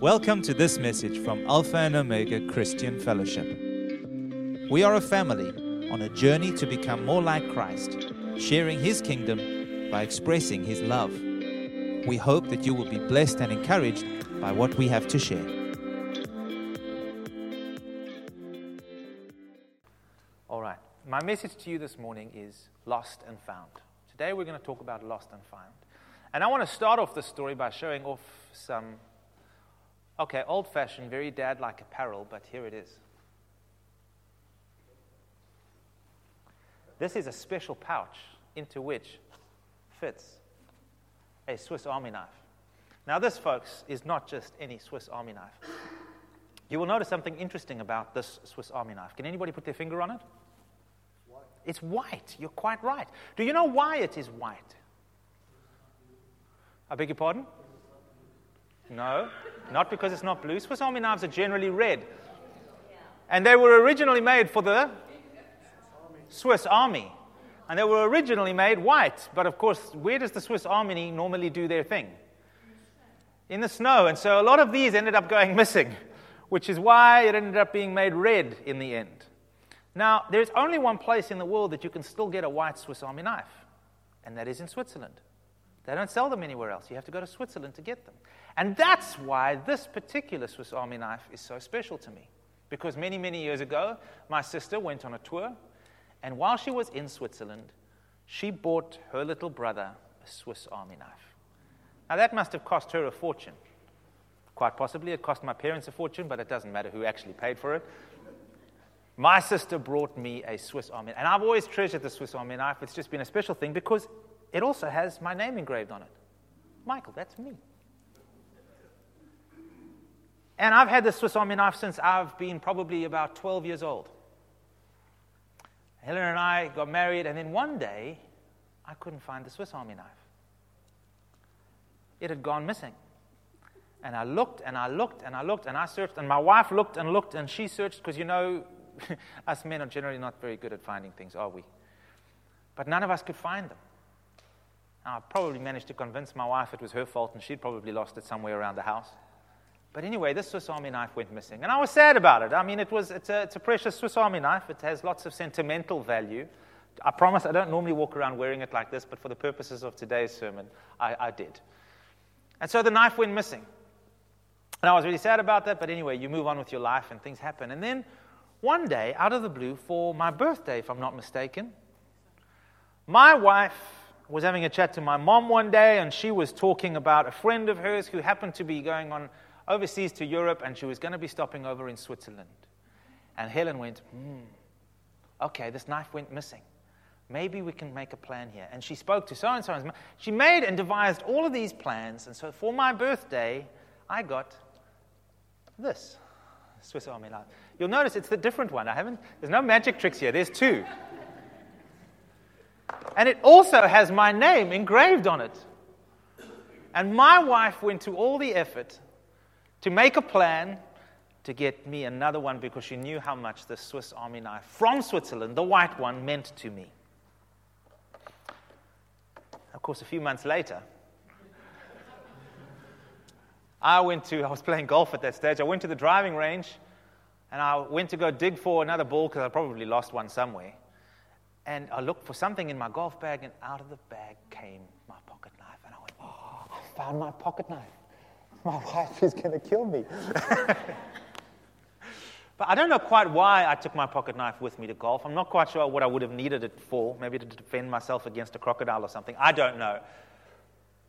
Welcome to this message from Alpha and Omega Christian Fellowship. We are a family on a journey to become more like Christ, sharing His kingdom by expressing His love. We hope that you will be blessed and encouraged by what we have to share. All right. My message to you this morning is lost and found. Today we're going to talk about lost and found. And I want to start off the story by showing off some, okay, old fashioned, very dad like apparel, but here it is. This is a special pouch into which fits a Swiss Army knife. Now, this, folks, is not just any Swiss Army knife. You will notice something interesting about this Swiss Army knife. Can anybody put their finger on it? It's white. You're quite right. Do you know why it is white? I beg your pardon? No, not because it's not blue. Swiss Army knives are generally red. And they were originally made for the Swiss Army. And they were originally made white. But of course, where does the Swiss Army normally do their thing? In the snow. And so a lot of these ended up going missing, which is why it ended up being made red in the end. Now, there's only one place in the world that you can still get a white Swiss Army knife, and that is in Switzerland. They don't sell them anywhere else. You have to go to Switzerland to get them. And that's why this particular Swiss Army knife is so special to me. Because many, many years ago, my sister went on a tour, and while she was in Switzerland, she bought her little brother a Swiss Army knife. Now, that must have cost her a fortune. Quite possibly, it cost my parents a fortune, but it doesn't matter who actually paid for it. My sister brought me a Swiss Army, knife. and I've always treasured the Swiss Army knife. It's just been a special thing because it also has my name engraved on it. Michael, that's me. And I've had the Swiss Army knife since I've been probably about 12 years old. Helen and I got married, and then one day, I couldn't find the Swiss Army knife. It had gone missing. And I looked and I looked and I looked and I searched, and my wife looked and looked and she searched because you know, us men are generally not very good at finding things, are we? But none of us could find them. I probably managed to convince my wife it was her fault and she'd probably lost it somewhere around the house. But anyway, this Swiss Army knife went missing. And I was sad about it. I mean, it was, it's, a, it's a precious Swiss Army knife. It has lots of sentimental value. I promise I don't normally walk around wearing it like this, but for the purposes of today's sermon, I, I did. And so the knife went missing. And I was really sad about that, but anyway, you move on with your life and things happen. And then one day, out of the blue, for my birthday, if I'm not mistaken, my wife was having a chat to my mom one day, and she was talking about a friend of hers who happened to be going on overseas to Europe, and she was going to be stopping over in Switzerland. And Helen went, hmm, okay, this knife went missing. Maybe we can make a plan here. And she spoke to so and so. She made and devised all of these plans. And so for my birthday, I got this Swiss Army knife. You'll notice it's the different one. I haven't, there's no magic tricks here, there's two. And it also has my name engraved on it. And my wife went to all the effort to make a plan to get me another one because she knew how much the Swiss Army knife from Switzerland, the white one, meant to me. Of course, a few months later, I went to, I was playing golf at that stage. I went to the driving range and I went to go dig for another ball because I probably lost one somewhere. And I looked for something in my golf bag, and out of the bag came my pocket knife. And I went, Oh, I found my pocket knife. My wife is going to kill me. but I don't know quite why I took my pocket knife with me to golf. I'm not quite sure what I would have needed it for, maybe to defend myself against a crocodile or something. I don't know.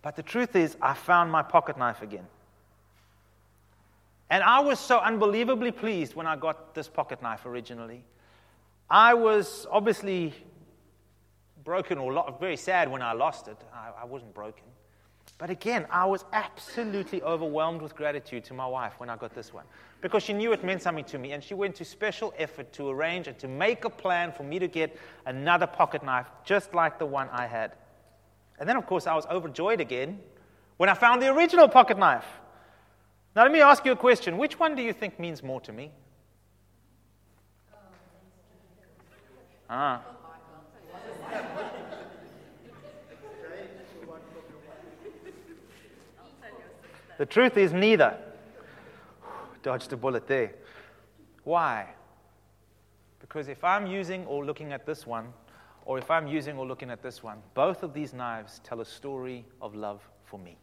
But the truth is, I found my pocket knife again. And I was so unbelievably pleased when I got this pocket knife originally. I was obviously broken or very sad when I lost it. I, I wasn't broken. But again, I was absolutely overwhelmed with gratitude to my wife when I got this one because she knew it meant something to me and she went to special effort to arrange and to make a plan for me to get another pocket knife just like the one I had. And then, of course, I was overjoyed again when I found the original pocket knife. Now, let me ask you a question. Which one do you think means more to me? Ah. The truth is neither. Dodged a bullet there. Why? Because if I'm using or looking at this one, or if I'm using or looking at this one, both of these knives tell a story of love for me.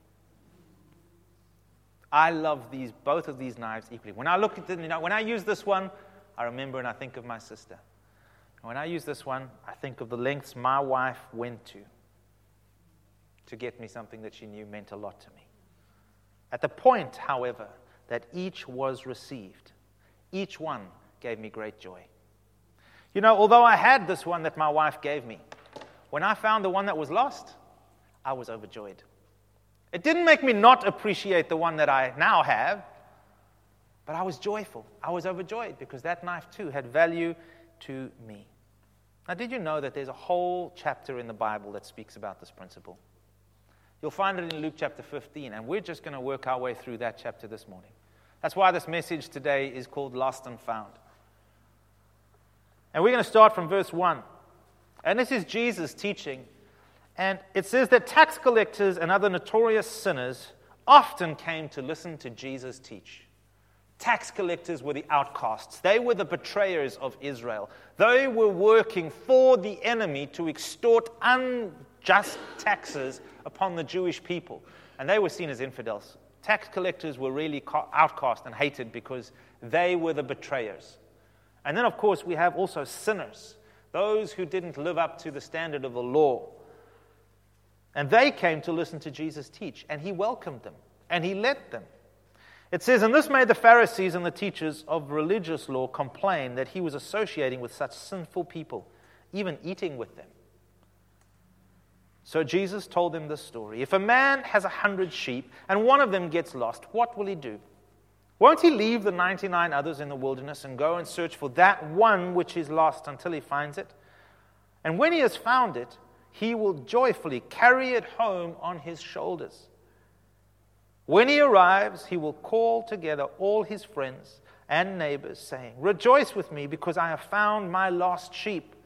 I love these, both of these knives equally. When I look at them, you know, when I use this one, I remember and I think of my sister. When I use this one, I think of the lengths my wife went to to get me something that she knew meant a lot to me. At the point, however, that each was received, each one gave me great joy. You know, although I had this one that my wife gave me, when I found the one that was lost, I was overjoyed. It didn't make me not appreciate the one that I now have, but I was joyful. I was overjoyed because that knife too had value to me. Now, did you know that there's a whole chapter in the Bible that speaks about this principle? You'll find it in Luke chapter 15, and we're just going to work our way through that chapter this morning. That's why this message today is called Lost and Found. And we're going to start from verse 1. And this is Jesus teaching and it says that tax collectors and other notorious sinners often came to listen to Jesus teach. Tax collectors were the outcasts. They were the betrayers of Israel. They were working for the enemy to extort unjust taxes upon the Jewish people. And they were seen as infidels. Tax collectors were really outcast and hated because they were the betrayers. And then, of course, we have also sinners, those who didn't live up to the standard of the law. And they came to listen to Jesus teach, and he welcomed them, and he led them. It says, And this made the Pharisees and the teachers of religious law complain that he was associating with such sinful people, even eating with them. So Jesus told them this story If a man has a hundred sheep and one of them gets lost, what will he do? Won't he leave the 99 others in the wilderness and go and search for that one which is lost until he finds it? And when he has found it, he will joyfully carry it home on his shoulders. When he arrives, he will call together all his friends and neighbors, saying, Rejoice with me because I have found my lost sheep.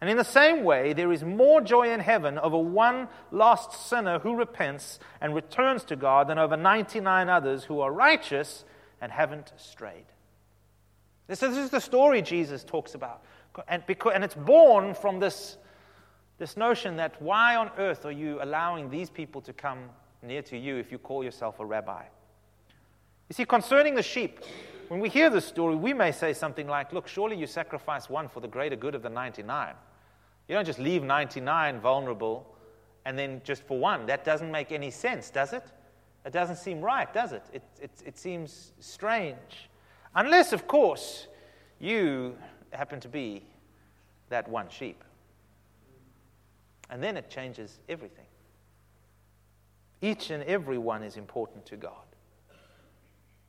And in the same way, there is more joy in heaven over one lost sinner who repents and returns to God than over 99 others who are righteous and haven't strayed. This is the story Jesus talks about. And, because, and it's born from this this notion that why on earth are you allowing these people to come near to you if you call yourself a rabbi? You see, concerning the sheep, when we hear this story, we may say something like, Look, surely you sacrifice one for the greater good of the 99. You don't just leave 99 vulnerable and then just for one. That doesn't make any sense, does it? It doesn't seem right, does it? It, it, it seems strange. Unless, of course, you happen to be that one sheep. And then it changes everything. Each and every one is important to God.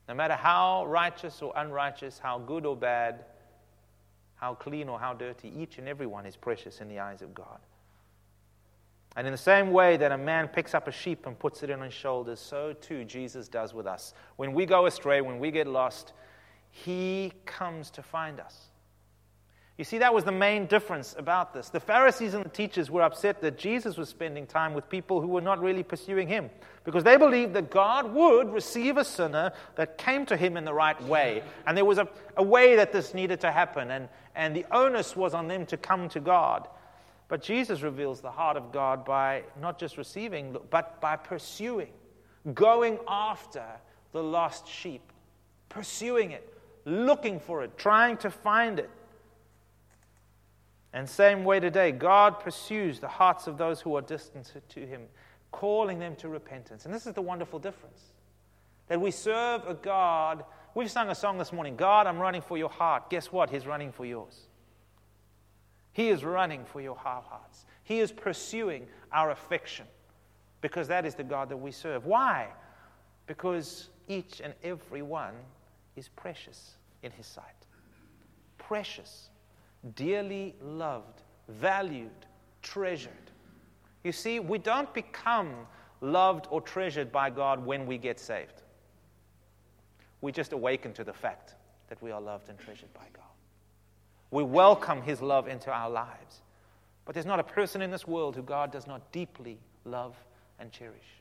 No matter how righteous or unrighteous, how good or bad, how clean or how dirty, each and every one is precious in the eyes of God. And in the same way that a man picks up a sheep and puts it on his shoulders, so too Jesus does with us. When we go astray, when we get lost, he comes to find us. You see, that was the main difference about this. The Pharisees and the teachers were upset that Jesus was spending time with people who were not really pursuing him because they believed that God would receive a sinner that came to him in the right way. And there was a, a way that this needed to happen, and, and the onus was on them to come to God. But Jesus reveals the heart of God by not just receiving, but by pursuing, going after the lost sheep, pursuing it, looking for it, trying to find it. And same way today, God pursues the hearts of those who are distant to Him, calling them to repentance. And this is the wonderful difference that we serve a God. We've sung a song this morning God, I'm running for your heart. Guess what? He's running for yours. He is running for your hearts. He is pursuing our affection because that is the God that we serve. Why? Because each and every one is precious in His sight. Precious dearly loved, valued, treasured. You see, we don't become loved or treasured by God when we get saved. We just awaken to the fact that we are loved and treasured by God. We welcome His love into our lives. But there's not a person in this world who God does not deeply love and cherish.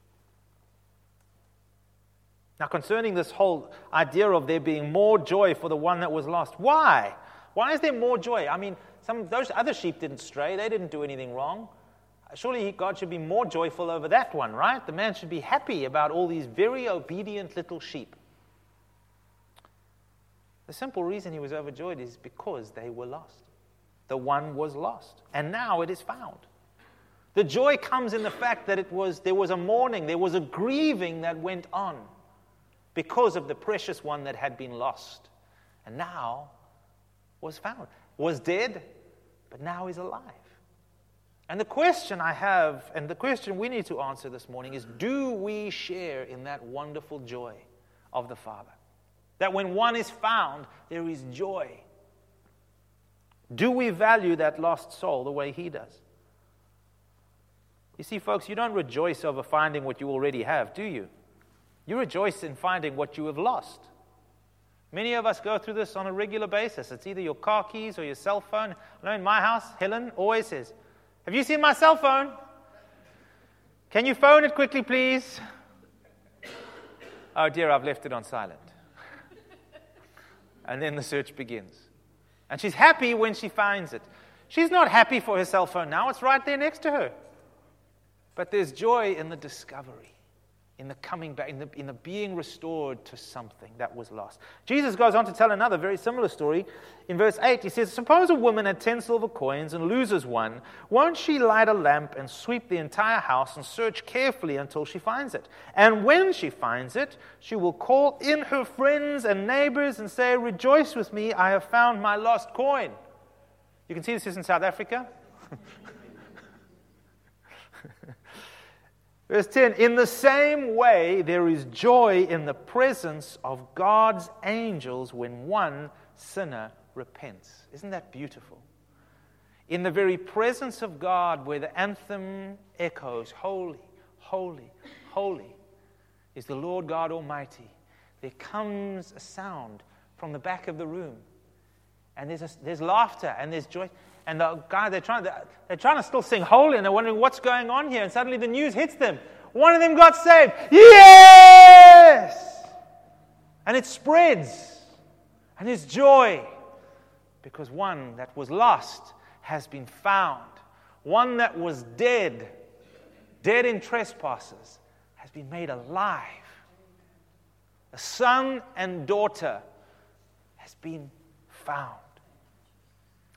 Now, concerning this whole idea of there being more joy for the one that was lost, why? Why is there more joy? I mean, some those other sheep didn't stray, they didn't do anything wrong. Surely God should be more joyful over that one, right? The man should be happy about all these very obedient little sheep. The simple reason he was overjoyed is because they were lost. The one was lost, and now it is found. The joy comes in the fact that it was, there was a mourning, there was a grieving that went on because of the precious one that had been lost and now was found. Was dead, but now is alive. And the question I have, and the question we need to answer this morning is do we share in that wonderful joy of the Father? That when one is found, there is joy. Do we value that lost soul the way He does? You see, folks, you don't rejoice over finding what you already have, do you? You rejoice in finding what you have lost. Many of us go through this on a regular basis. It's either your car keys or your cell phone. I know in my house, Helen always says, Have you seen my cell phone? Can you phone it quickly, please? Oh dear, I've left it on silent. and then the search begins. And she's happy when she finds it. She's not happy for her cell phone now, it's right there next to her. But there's joy in the discovery in the coming back, in the, in the being restored to something that was lost. Jesus goes on to tell another very similar story. In verse 8, he says, Suppose a woman had 10 silver coins and loses one. Won't she light a lamp and sweep the entire house and search carefully until she finds it? And when she finds it, she will call in her friends and neighbors and say, Rejoice with me, I have found my lost coin. You can see this is in South Africa. Verse 10 In the same way, there is joy in the presence of God's angels when one sinner repents. Isn't that beautiful? In the very presence of God, where the anthem echoes, Holy, holy, holy is the Lord God Almighty, there comes a sound from the back of the room. And there's, a, there's laughter and there's joy. And the guy, they're trying, they're trying to still sing holy and they're wondering what's going on here. And suddenly the news hits them. One of them got saved. Yes! And it spreads. And there's joy because one that was lost has been found. One that was dead, dead in trespasses, has been made alive. A son and daughter has been found.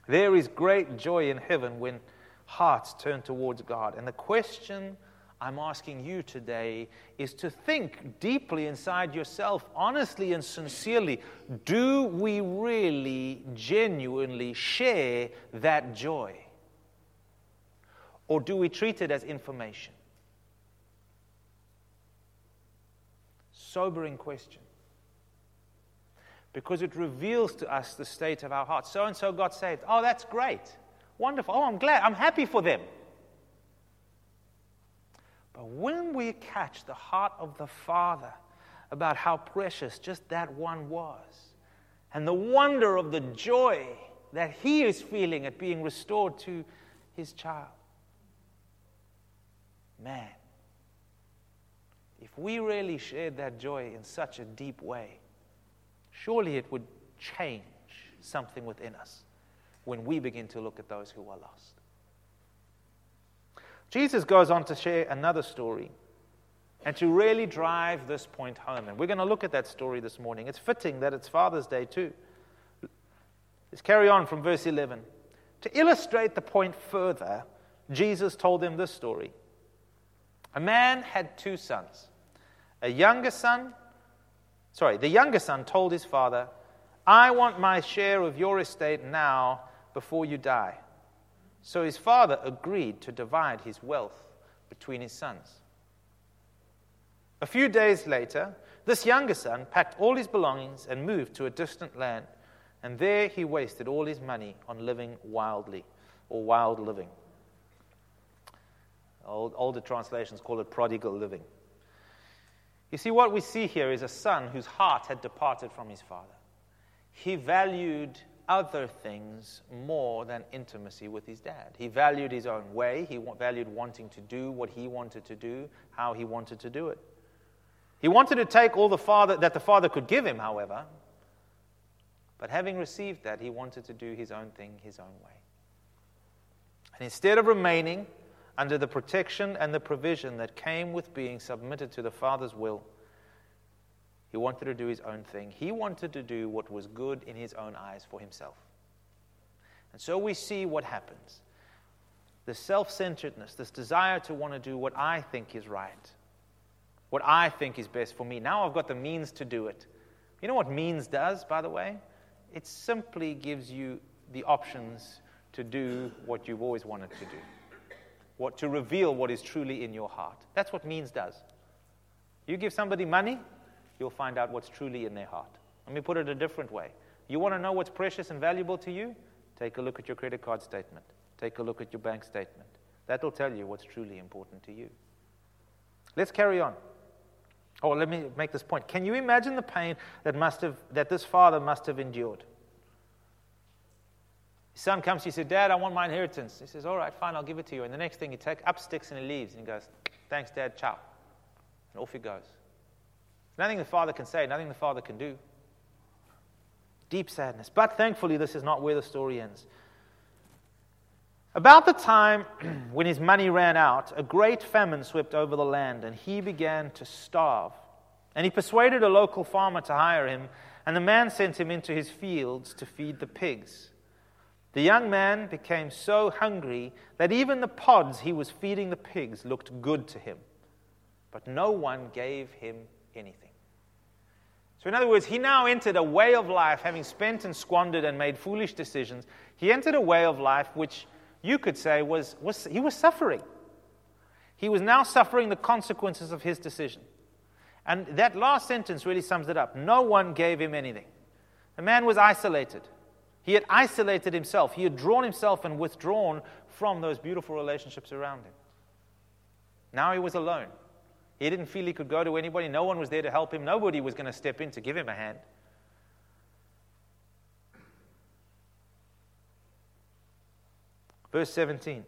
There is great joy in heaven when hearts turn towards God. And the question I'm asking you today is to think deeply inside yourself, honestly and sincerely do we really, genuinely share that joy? Or do we treat it as information? Sobering question because it reveals to us the state of our heart. So and so got saved. Oh, that's great. Wonderful. Oh, I'm glad. I'm happy for them. But when we catch the heart of the Father about how precious just that one was, and the wonder of the joy that he is feeling at being restored to his child, man, if we really shared that joy in such a deep way, surely it would change something within us when we begin to look at those who are lost. Jesus goes on to share another story and to really drive this point home. And we're going to look at that story this morning. It's fitting that it's Father's Day too. Let's carry on from verse 11. To illustrate the point further, Jesus told them this story. A man had two sons. A younger son Sorry, the younger son told his father, I want my share of your estate now before you die. So his father agreed to divide his wealth between his sons. A few days later, this younger son packed all his belongings and moved to a distant land, and there he wasted all his money on living wildly or wild living. Old, older translations call it prodigal living. You see, what we see here is a son whose heart had departed from his father. He valued other things more than intimacy with his dad. He valued his own way, he valued wanting to do what he wanted to do, how he wanted to do it. He wanted to take all the father that the father could give him, however. But having received that, he wanted to do his own thing his own way. And instead of remaining under the protection and the provision that came with being submitted to the Father's will, he wanted to do his own thing. He wanted to do what was good in his own eyes for himself. And so we see what happens the self centeredness, this desire to want to do what I think is right, what I think is best for me. Now I've got the means to do it. You know what means does, by the way? It simply gives you the options to do what you've always wanted to do, what, to reveal what is truly in your heart. That's what means does. You give somebody money, you'll find out what's truly in their heart. Let me put it a different way. You want to know what's precious and valuable to you? Take a look at your credit card statement. Take a look at your bank statement. That'll tell you what's truly important to you. Let's carry on. Oh, let me make this point. Can you imagine the pain that, must have, that this father must have endured? His son comes, he says, Dad, I want my inheritance. He says, All right, fine, I'll give it to you. And the next thing, he takes up sticks and he leaves. And he goes, Thanks, Dad, ciao. And off he goes. Nothing the father can say, nothing the father can do. Deep sadness. But thankfully, this is not where the story ends. About the time when his money ran out, a great famine swept over the land, and he began to starve. And he persuaded a local farmer to hire him, and the man sent him into his fields to feed the pigs. The young man became so hungry that even the pods he was feeding the pigs looked good to him, but no one gave him anything. So, in other words, he now entered a way of life, having spent and squandered and made foolish decisions. He entered a way of life which you could say was, was he was suffering. He was now suffering the consequences of his decision. And that last sentence really sums it up. No one gave him anything. The man was isolated. He had isolated himself. He had drawn himself and withdrawn from those beautiful relationships around him. Now he was alone. He didn't feel he could go to anybody. No one was there to help him. Nobody was going to step in to give him a hand. Verse 17.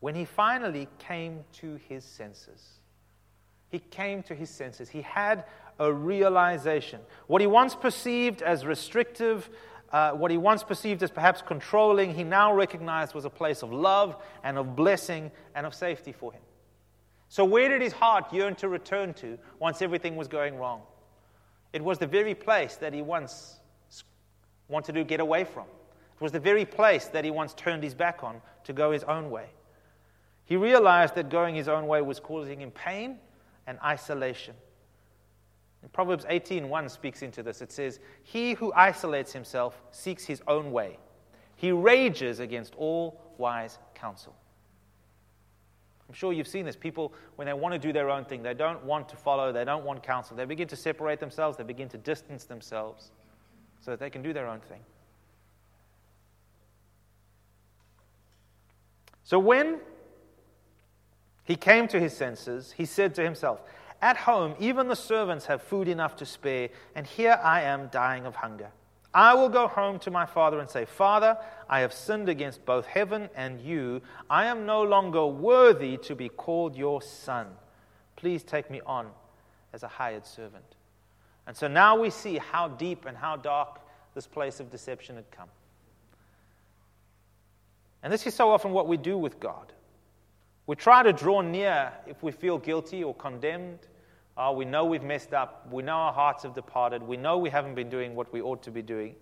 When he finally came to his senses, he came to his senses. He had a realization. What he once perceived as restrictive, uh, what he once perceived as perhaps controlling, he now recognized was a place of love and of blessing and of safety for him. So, where did his heart yearn to return to once everything was going wrong? It was the very place that he once wanted to get away from It was the very place that he once turned his back on to go his own way. He realized that going his own way was causing him pain and isolation. And Proverbs 18:1 speaks into this. It says, "He who isolates himself seeks his own way. He rages against all wise counsel." I'm sure you've seen this. People, when they want to do their own thing, they don't want to follow, they don't want counsel. They begin to separate themselves, they begin to distance themselves so that they can do their own thing. So when he came to his senses, he said to himself, At home, even the servants have food enough to spare, and here I am dying of hunger. I will go home to my father and say, Father, I have sinned against both heaven and you. I am no longer worthy to be called your son. Please take me on as a hired servant. And so now we see how deep and how dark this place of deception had come. And this is so often what we do with God. We try to draw near if we feel guilty or condemned. Uh, we know we've messed up. We know our hearts have departed. We know we haven't been doing what we ought to be doing.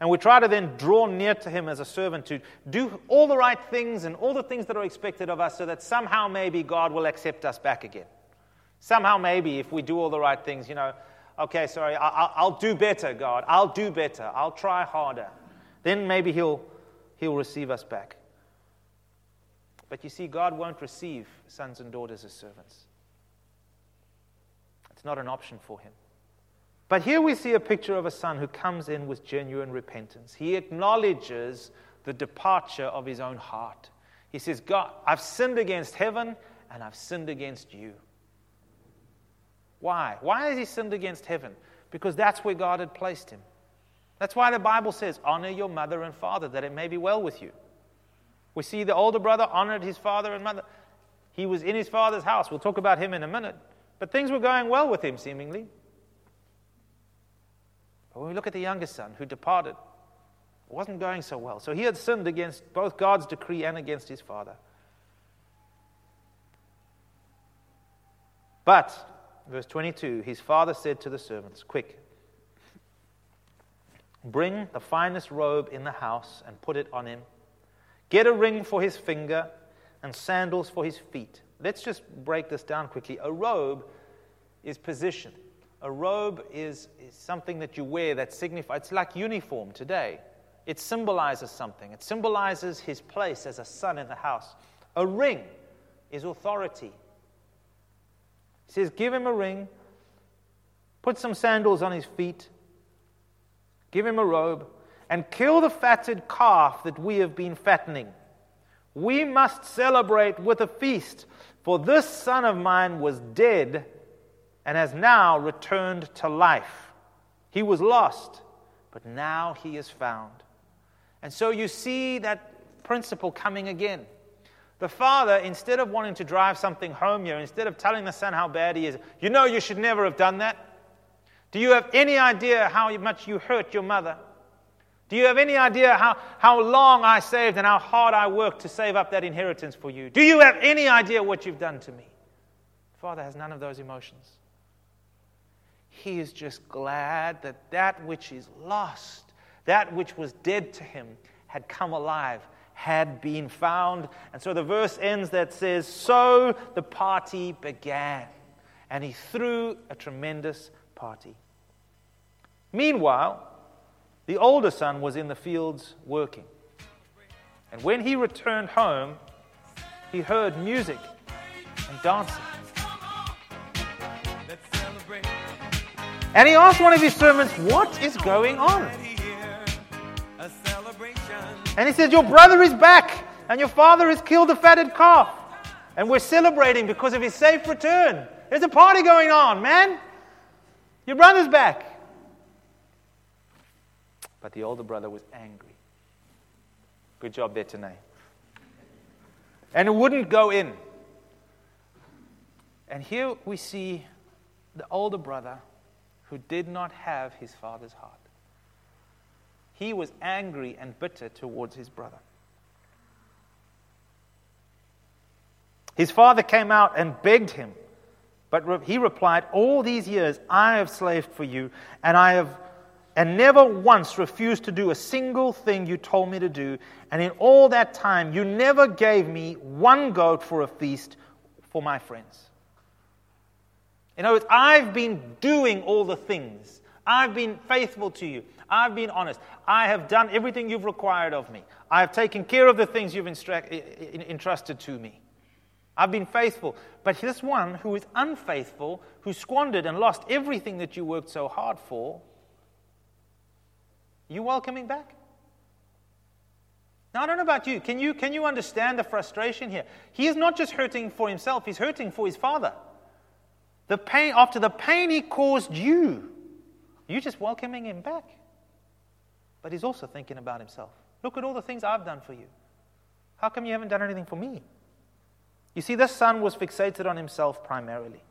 And we try to then draw near to Him as a servant to do all the right things and all the things that are expected of us so that somehow maybe God will accept us back again. Somehow maybe if we do all the right things, you know, okay, sorry, I'll, I'll do better, God. I'll do better. I'll try harder. Then maybe He'll, he'll receive us back. But you see, God won't receive sons and daughters as servants. It's not an option for him. But here we see a picture of a son who comes in with genuine repentance. He acknowledges the departure of his own heart. He says, God, I've sinned against heaven and I've sinned against you. Why? Why has he sinned against heaven? Because that's where God had placed him. That's why the Bible says, Honor your mother and father, that it may be well with you. We see the older brother honored his father and mother. He was in his father's house. We'll talk about him in a minute. But things were going well with him, seemingly. But when we look at the youngest son who departed, it wasn't going so well. So he had sinned against both God's decree and against his father. But, verse 22, his father said to the servants, Quick, bring the finest robe in the house and put it on him. Get a ring for his finger and sandals for his feet. Let's just break this down quickly. A robe is position. A robe is, is something that you wear that signifies, it's like uniform today. It symbolizes something. It symbolizes his place as a son in the house. A ring is authority. He says, Give him a ring, put some sandals on his feet, give him a robe, and kill the fatted calf that we have been fattening. We must celebrate with a feast, for this son of mine was dead and has now returned to life. He was lost, but now he is found. And so you see that principle coming again. The father, instead of wanting to drive something home here, instead of telling the son how bad he is, you know you should never have done that. Do you have any idea how much you hurt your mother? Do you have any idea how, how long I saved and how hard I worked to save up that inheritance for you? Do you have any idea what you've done to me? The father has none of those emotions. He is just glad that that which is lost that which was dead to him had come alive, had been found. And so the verse ends that says, So the party began. And he threw a tremendous party. Meanwhile, the older son was in the fields working. And when he returned home, he heard music and dancing. And he asked one of his servants, What is going on? And he says, Your brother is back, and your father has killed a fatted calf. And we're celebrating because of his safe return. There's a party going on, man. Your brother's back. But the older brother was angry. Good job there, tonight. And wouldn't go in. And here we see the older brother who did not have his father's heart he was angry and bitter towards his brother. His father came out and begged him, but he replied, All these years I have slaved for you, and I have and never once refused to do a single thing you told me to do. And in all that time, you never gave me one goat for a feast for my friends. In other words, I've been doing all the things. I've been faithful to you. I've been honest. I have done everything you've required of me. I have taken care of the things you've entrusted to me. I've been faithful. But this one who is unfaithful, who squandered and lost everything that you worked so hard for, you welcoming back? Now, I don't know about you. Can, you. can you understand the frustration here? He is not just hurting for himself, he's hurting for his father. The pain, after the pain he caused you, you're just welcoming him back. But he's also thinking about himself. Look at all the things I've done for you. How come you haven't done anything for me? You see, this son was fixated on himself primarily.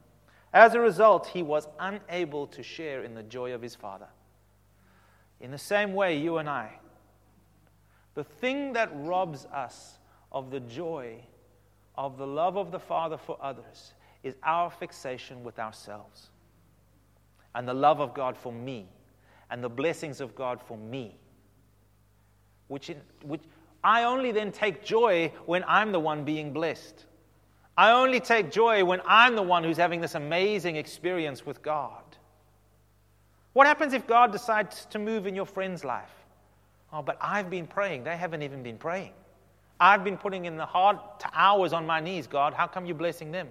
As a result, he was unable to share in the joy of his father. In the same way, you and I, the thing that robs us of the joy of the love of the Father for others is our fixation with ourselves and the love of God for me and the blessings of God for me. Which, which I only then take joy when I'm the one being blessed. I only take joy when I'm the one who's having this amazing experience with God. What happens if God decides to move in your friend's life? Oh, but I've been praying. They haven't even been praying. I've been putting in the hard hours on my knees, God. How come you're blessing them?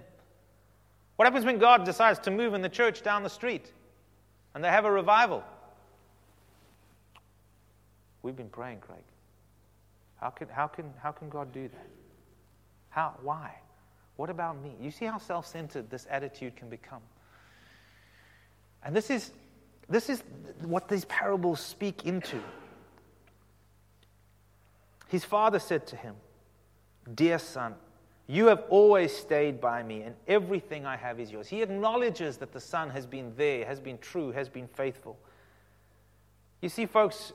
What happens when God decides to move in the church down the street and they have a revival? We've been praying, Craig. How can, how can, how can God do that? How? Why? What about me? You see how self centered this attitude can become. And this is, this is what these parables speak into. His father said to him, Dear son, You have always stayed by me, and everything I have is yours. He acknowledges that the Son has been there, has been true, has been faithful. You see, folks,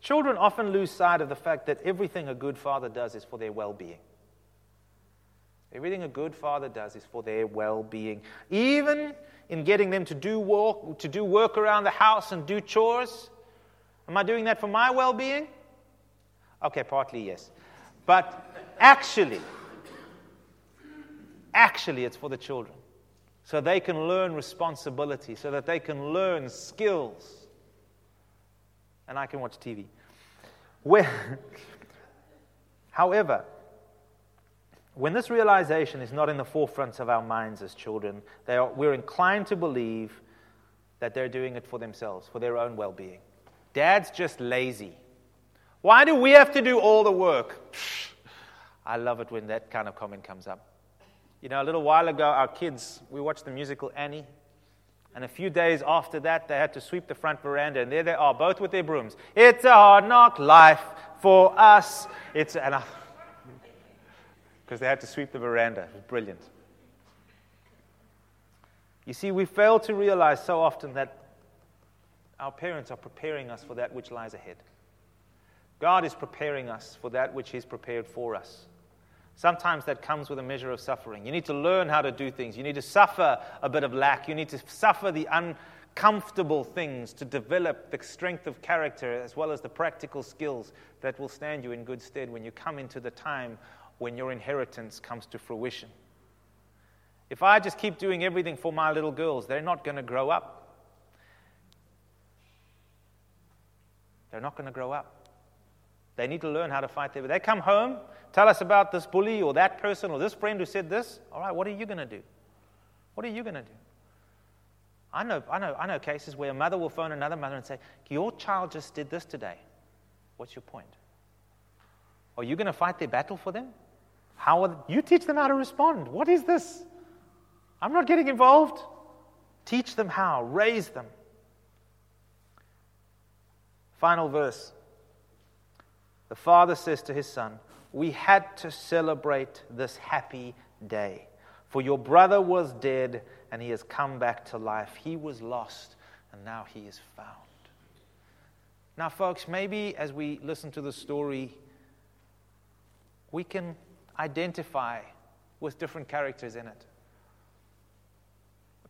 children often lose sight of the fact that everything a good father does is for their well being. Everything a good father does is for their well being. Even in getting them to do work, to do work around the house and do chores. Am I doing that for my well being? Okay, partly yes. But actually, actually, it's for the children. So they can learn responsibility, so that they can learn skills. And I can watch TV. Where, however, when this realization is not in the forefront of our minds as children, are, we're inclined to believe that they're doing it for themselves, for their own well being. Dad's just lazy. Why do we have to do all the work? I love it when that kind of comment comes up. You know, a little while ago, our kids, we watched the musical Annie. And a few days after that, they had to sweep the front veranda, and there they are, both with their brooms. It's a hard knock life for us. It's, and because they had to sweep the veranda. It was brilliant. You see, we fail to realize so often that our parents are preparing us for that which lies ahead. God is preparing us for that which He's prepared for us. Sometimes that comes with a measure of suffering. You need to learn how to do things. You need to suffer a bit of lack. You need to suffer the uncomfortable things to develop the strength of character as well as the practical skills that will stand you in good stead when you come into the time when your inheritance comes to fruition. If I just keep doing everything for my little girls, they're not going to grow up. They're not going to grow up. They need to learn how to fight their. They come home, tell us about this bully or that person or this friend who said this. All right, what are you going to do? What are you going to do? I know, I, know, I know cases where a mother will phone another mother and say, Your child just did this today. What's your point? Are you going to fight their battle for them? How are, you teach them how to respond. What is this? I'm not getting involved. Teach them how, raise them. Final verse. The father says to his son, We had to celebrate this happy day, for your brother was dead and he has come back to life. He was lost and now he is found. Now, folks, maybe as we listen to the story, we can identify with different characters in it.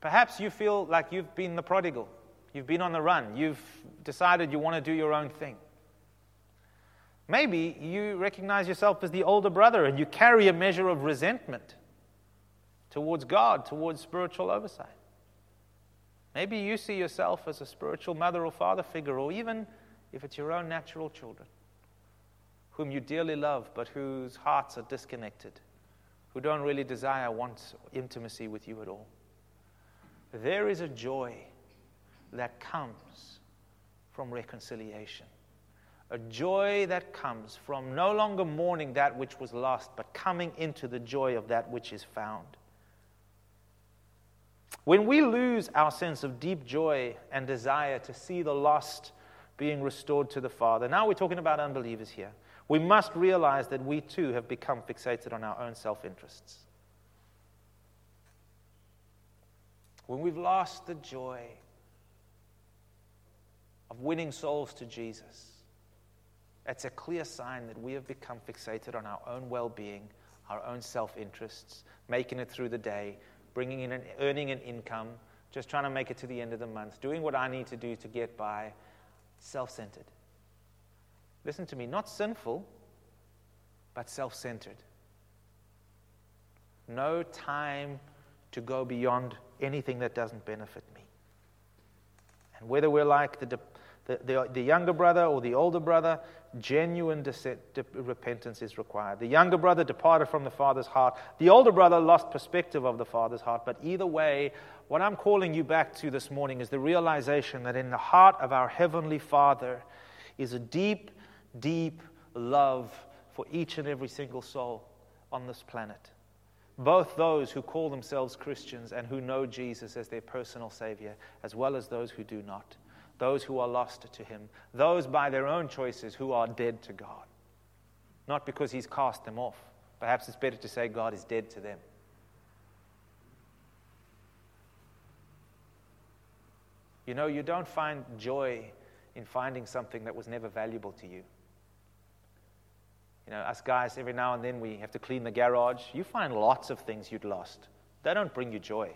Perhaps you feel like you've been the prodigal. You've been on the run. You've decided you want to do your own thing. Maybe you recognize yourself as the older brother and you carry a measure of resentment towards God, towards spiritual oversight. Maybe you see yourself as a spiritual mother or father figure, or even if it's your own natural children whom you dearly love, but whose hearts are disconnected, who don't really desire, want intimacy with you at all. There is a joy that comes from reconciliation. A joy that comes from no longer mourning that which was lost, but coming into the joy of that which is found. When we lose our sense of deep joy and desire to see the lost being restored to the Father, now we're talking about unbelievers here we must realize that we too have become fixated on our own self interests. When we've lost the joy of winning souls to Jesus, it's a clear sign that we have become fixated on our own well being, our own self interests, making it through the day, bringing in and earning an income, just trying to make it to the end of the month, doing what I need to do to get by, self centered. Listen to me, not sinful, but self centered. No time to go beyond anything that doesn't benefit me. And whether we're like the, the, the, the younger brother or the older brother, genuine de- repentance is required. The younger brother departed from the father's heart. The older brother lost perspective of the father's heart. But either way, what I'm calling you back to this morning is the realization that in the heart of our Heavenly Father is a deep deep love for each and every single soul on this planet. Both those who call themselves Christians and who know Jesus as their personal Savior, as well as those who do not. Those who are lost to Him. Those by their own choices who are dead to God. Not because He's cast them off, Perhaps it's better to say God is dead to them. You know, you don't find joy in finding something that was never valuable to you. You know, us guys, every now and then we have to clean the garage. You find lots of things you'd lost. They don't bring you joy.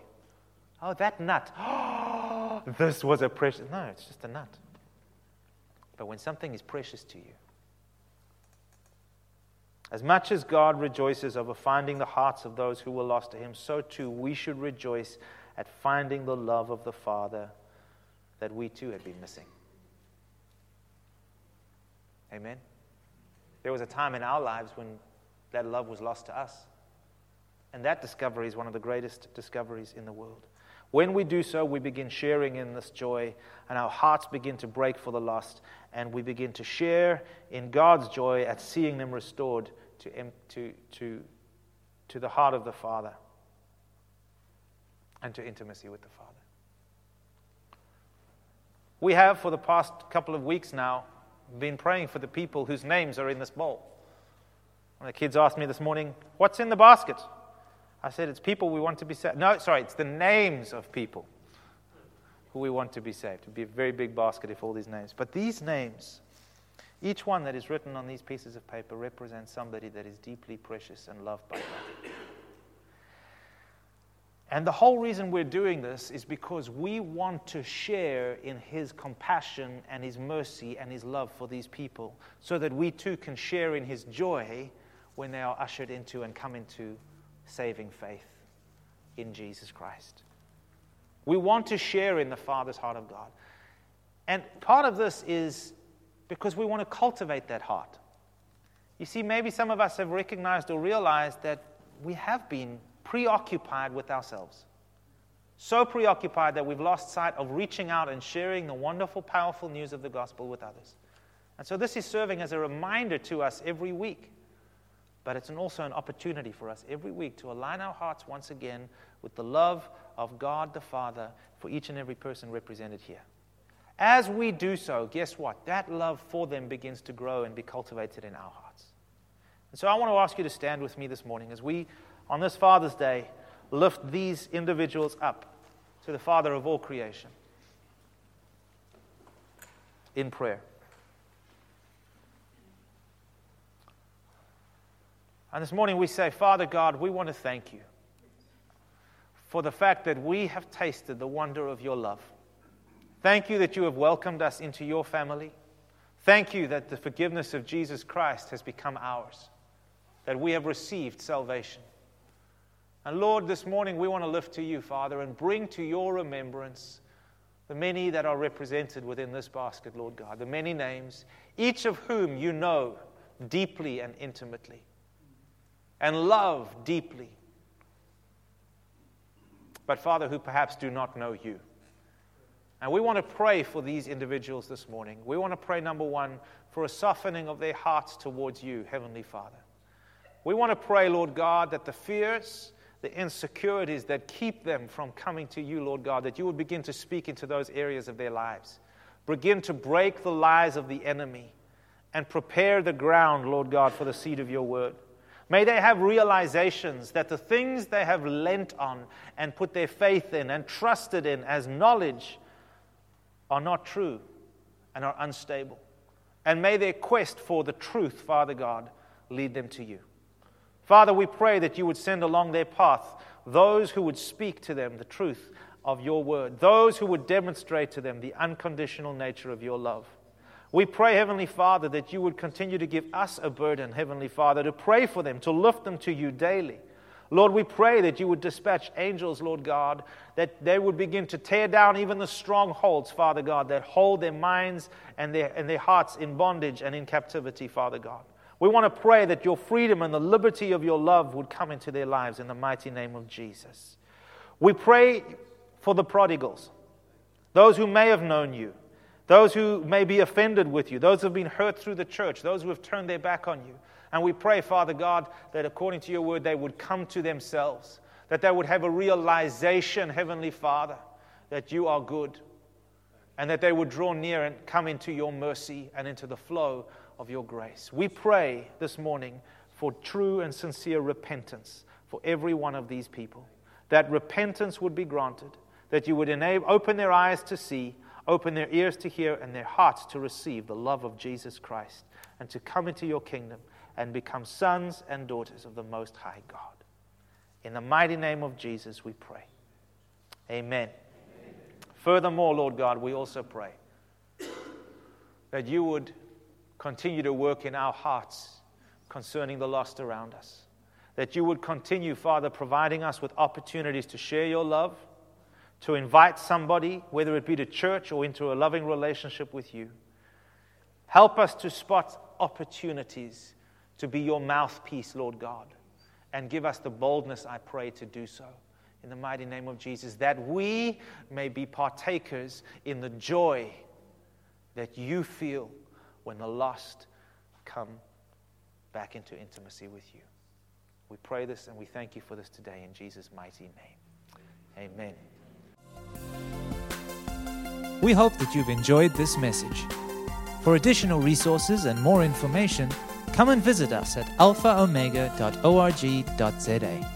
Oh, that nut. This was a precious. No, it's just a nut. But when something is precious to you, as much as God rejoices over finding the hearts of those who were lost to him, so too we should rejoice at finding the love of the Father that we too had been missing. Amen. There was a time in our lives when that love was lost to us. And that discovery is one of the greatest discoveries in the world. When we do so, we begin sharing in this joy, and our hearts begin to break for the lost, and we begin to share in God's joy at seeing them restored to, to, to, to the heart of the Father and to intimacy with the Father. We have, for the past couple of weeks now, been praying for the people whose names are in this bowl. One of the kids asked me this morning, What's in the basket? I said, It's people we want to be saved. No, sorry, it's the names of people who we want to be saved. It would be a very big basket if all these names. But these names, each one that is written on these pieces of paper represents somebody that is deeply precious and loved by God. And the whole reason we're doing this is because we want to share in His compassion and His mercy and His love for these people so that we too can share in His joy when they are ushered into and come into saving faith in Jesus Christ. We want to share in the Father's heart of God. And part of this is because we want to cultivate that heart. You see, maybe some of us have recognized or realized that we have been preoccupied with ourselves. So preoccupied that we've lost sight of reaching out and sharing the wonderful, powerful news of the gospel with others. And so this is serving as a reminder to us every week. But it's also an opportunity for us every week to align our hearts once again with the love of God the Father for each and every person represented here. As we do so, guess what? That love for them begins to grow and be cultivated in our hearts. And so I want to ask you to stand with me this morning as we on this Father's Day, lift these individuals up to the Father of all creation in prayer. And this morning we say, Father God, we want to thank you for the fact that we have tasted the wonder of your love. Thank you that you have welcomed us into your family. Thank you that the forgiveness of Jesus Christ has become ours, that we have received salvation. And Lord, this morning we want to lift to you, Father, and bring to your remembrance the many that are represented within this basket, Lord God, the many names, each of whom you know deeply and intimately, and love deeply. But, Father, who perhaps do not know you. And we want to pray for these individuals this morning. We want to pray, number one, for a softening of their hearts towards you, Heavenly Father. We want to pray, Lord God, that the fears, the insecurities that keep them from coming to you, Lord God, that you would begin to speak into those areas of their lives. Begin to break the lies of the enemy and prepare the ground, Lord God, for the seed of your word. May they have realizations that the things they have lent on and put their faith in and trusted in as knowledge are not true and are unstable. And may their quest for the truth, Father God, lead them to you. Father, we pray that you would send along their path those who would speak to them the truth of your word, those who would demonstrate to them the unconditional nature of your love. We pray, Heavenly Father, that you would continue to give us a burden, Heavenly Father, to pray for them, to lift them to you daily. Lord, we pray that you would dispatch angels, Lord God, that they would begin to tear down even the strongholds, Father God, that hold their minds and their, and their hearts in bondage and in captivity, Father God. We want to pray that your freedom and the liberty of your love would come into their lives in the mighty name of Jesus. We pray for the prodigals, those who may have known you, those who may be offended with you, those who have been hurt through the church, those who have turned their back on you. And we pray, Father God, that according to your word, they would come to themselves, that they would have a realization, Heavenly Father, that you are good, and that they would draw near and come into your mercy and into the flow of your grace. We pray this morning for true and sincere repentance for every one of these people. That repentance would be granted, that you would enable, open their eyes to see, open their ears to hear, and their hearts to receive the love of Jesus Christ and to come into your kingdom and become sons and daughters of the Most High God. In the mighty name of Jesus, we pray. Amen. Amen. Furthermore, Lord God, we also pray that you would continue to work in our hearts concerning the lost around us. That you would continue, Father, providing us with opportunities to share your love, to invite somebody, whether it be to church or into a loving relationship with you. Help us to spot opportunities to be your mouthpiece, Lord God, and give us the boldness, I pray, to do so. In the mighty name of Jesus, that we may be partakers in the joy that you feel when the lost come back into intimacy with you. We pray this and we thank you for this today in Jesus' mighty name. Amen. We hope that you've enjoyed this message. For additional resources and more information, come and visit us at alphaomega.org.za.